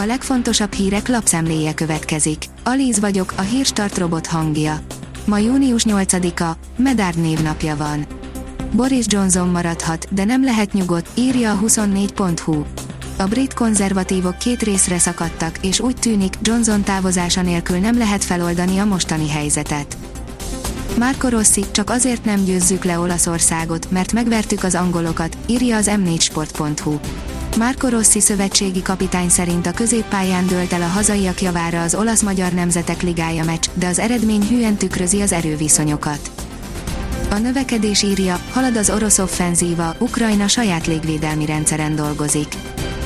A legfontosabb hírek lapszemléje következik. Alíz vagyok, a hírstart robot hangja. Ma június 8-a, Medard névnapja van. Boris Johnson maradhat, de nem lehet nyugodt, írja a 24.hu. A brit konzervatívok két részre szakadtak, és úgy tűnik, Johnson távozása nélkül nem lehet feloldani a mostani helyzetet. Marco Rossi, csak azért nem győzzük le Olaszországot, mert megvertük az angolokat, írja az m4sport.hu. Marco Rossi szövetségi kapitány szerint a középpályán dőlt el a hazaiak javára az olasz-magyar nemzetek ligája meccs, de az eredmény hűen tükrözi az erőviszonyokat. A növekedés írja, halad az orosz offenzíva, Ukrajna saját légvédelmi rendszeren dolgozik.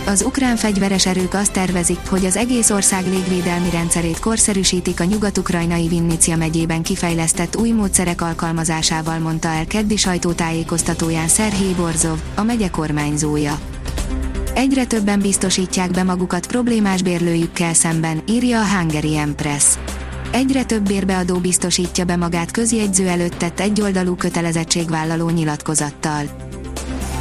Az ukrán fegyveres erők azt tervezik, hogy az egész ország légvédelmi rendszerét korszerűsítik a nyugat-ukrajnai Vinnicia megyében kifejlesztett új módszerek alkalmazásával, mondta el keddi sajtótájékoztatóján Szerhé Borzov, a megye kormányzója. Egyre többen biztosítják be magukat problémás bérlőjükkel szemben, írja a Hungary Empress. Egyre több bérbeadó biztosítja be magát közjegyző előtt tett egyoldalú kötelezettségvállaló nyilatkozattal.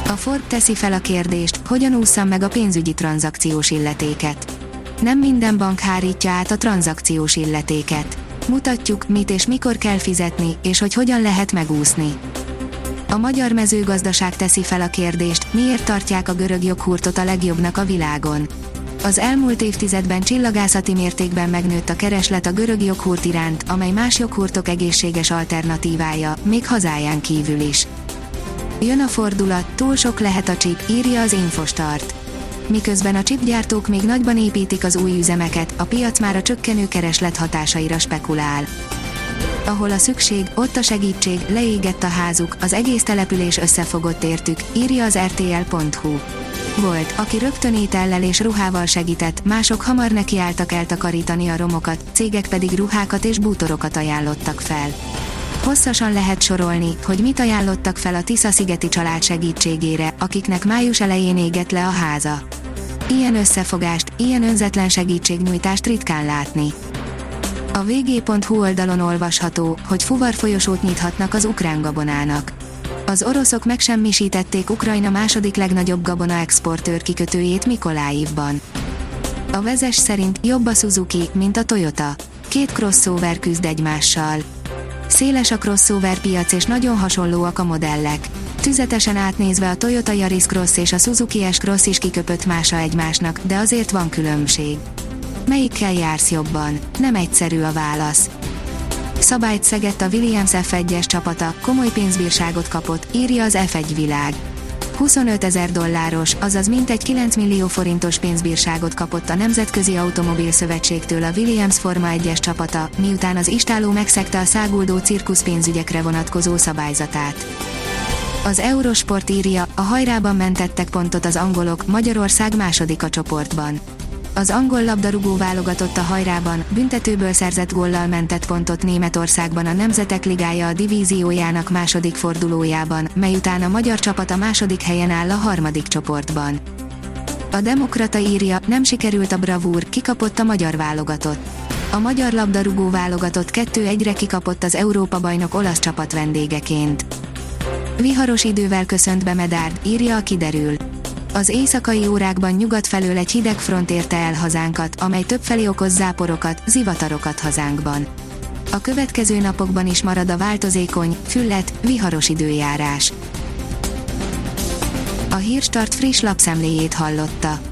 A Ford teszi fel a kérdést, hogyan ússzam meg a pénzügyi tranzakciós illetéket. Nem minden bank hárítja át a tranzakciós illetéket. Mutatjuk, mit és mikor kell fizetni, és hogy hogyan lehet megúszni. A magyar mezőgazdaság teszi fel a kérdést, miért tartják a görög joghurtot a legjobbnak a világon. Az elmúlt évtizedben csillagászati mértékben megnőtt a kereslet a görög joghurt iránt, amely más joghurtok egészséges alternatívája, még hazáján kívül is. Jön a fordulat, túl sok lehet a chip, írja az Infostart. Miközben a chipgyártók még nagyban építik az új üzemeket, a piac már a csökkenő kereslet hatásaira spekulál. Ahol a szükség, ott a segítség, leégett a házuk, az egész település összefogott értük, írja az rtl.hu. Volt, aki rögtön étellel és ruhával segített, mások hamar nekiálltak eltakarítani a romokat, cégek pedig ruhákat és bútorokat ajánlottak fel. Hosszasan lehet sorolni, hogy mit ajánlottak fel a Tisza-szigeti család segítségére, akiknek május elején égett le a háza. Ilyen összefogást, ilyen önzetlen segítségnyújtást ritkán látni. A vg.hu oldalon olvasható, hogy fuvar folyosót nyithatnak az ukrán gabonának. Az oroszok megsemmisítették Ukrajna második legnagyobb gabona exportőr kikötőjét Mikoláivban. A vezes szerint jobb a Suzuki, mint a Toyota. Két crossover küzd egymással. Széles a crossover piac és nagyon hasonlóak a modellek. Tüzetesen átnézve a Toyota Yaris Cross és a Suzuki S-Cross is kiköpött mása egymásnak, de azért van különbség. Melyikkel jársz jobban? Nem egyszerű a válasz. Szabályt szegett a Williams F1-es csapata, komoly pénzbírságot kapott, írja az F1 világ. 25 ezer dolláros, azaz mintegy 9 millió forintos pénzbírságot kapott a Nemzetközi Automobil Szövetségtől a Williams Forma 1-es csapata, miután az istáló megszegte a száguldó cirkusz pénzügyekre vonatkozó szabályzatát. Az Eurosport írja, a hajrában mentettek pontot az angolok, Magyarország második a csoportban. Az angol labdarúgó válogatott a hajrában, büntetőből szerzett góllal mentett pontot Németországban a Nemzetek Ligája a divíziójának második fordulójában, mely után a magyar csapat a második helyen áll a harmadik csoportban. A Demokrata írja, nem sikerült a bravúr, kikapott a magyar válogatott. A magyar labdarúgó válogatott 2-1-re kikapott az Európa-bajnok olasz csapat vendégeként. Viharos idővel köszönt be Medárd, írja a kiderül. Az éjszakai órákban nyugat felől egy hideg front érte el hazánkat, amely többfelé okoz záporokat, zivatarokat hazánkban. A következő napokban is marad a változékony, füllet, viharos időjárás. A Hírstart friss lapszemléjét hallotta.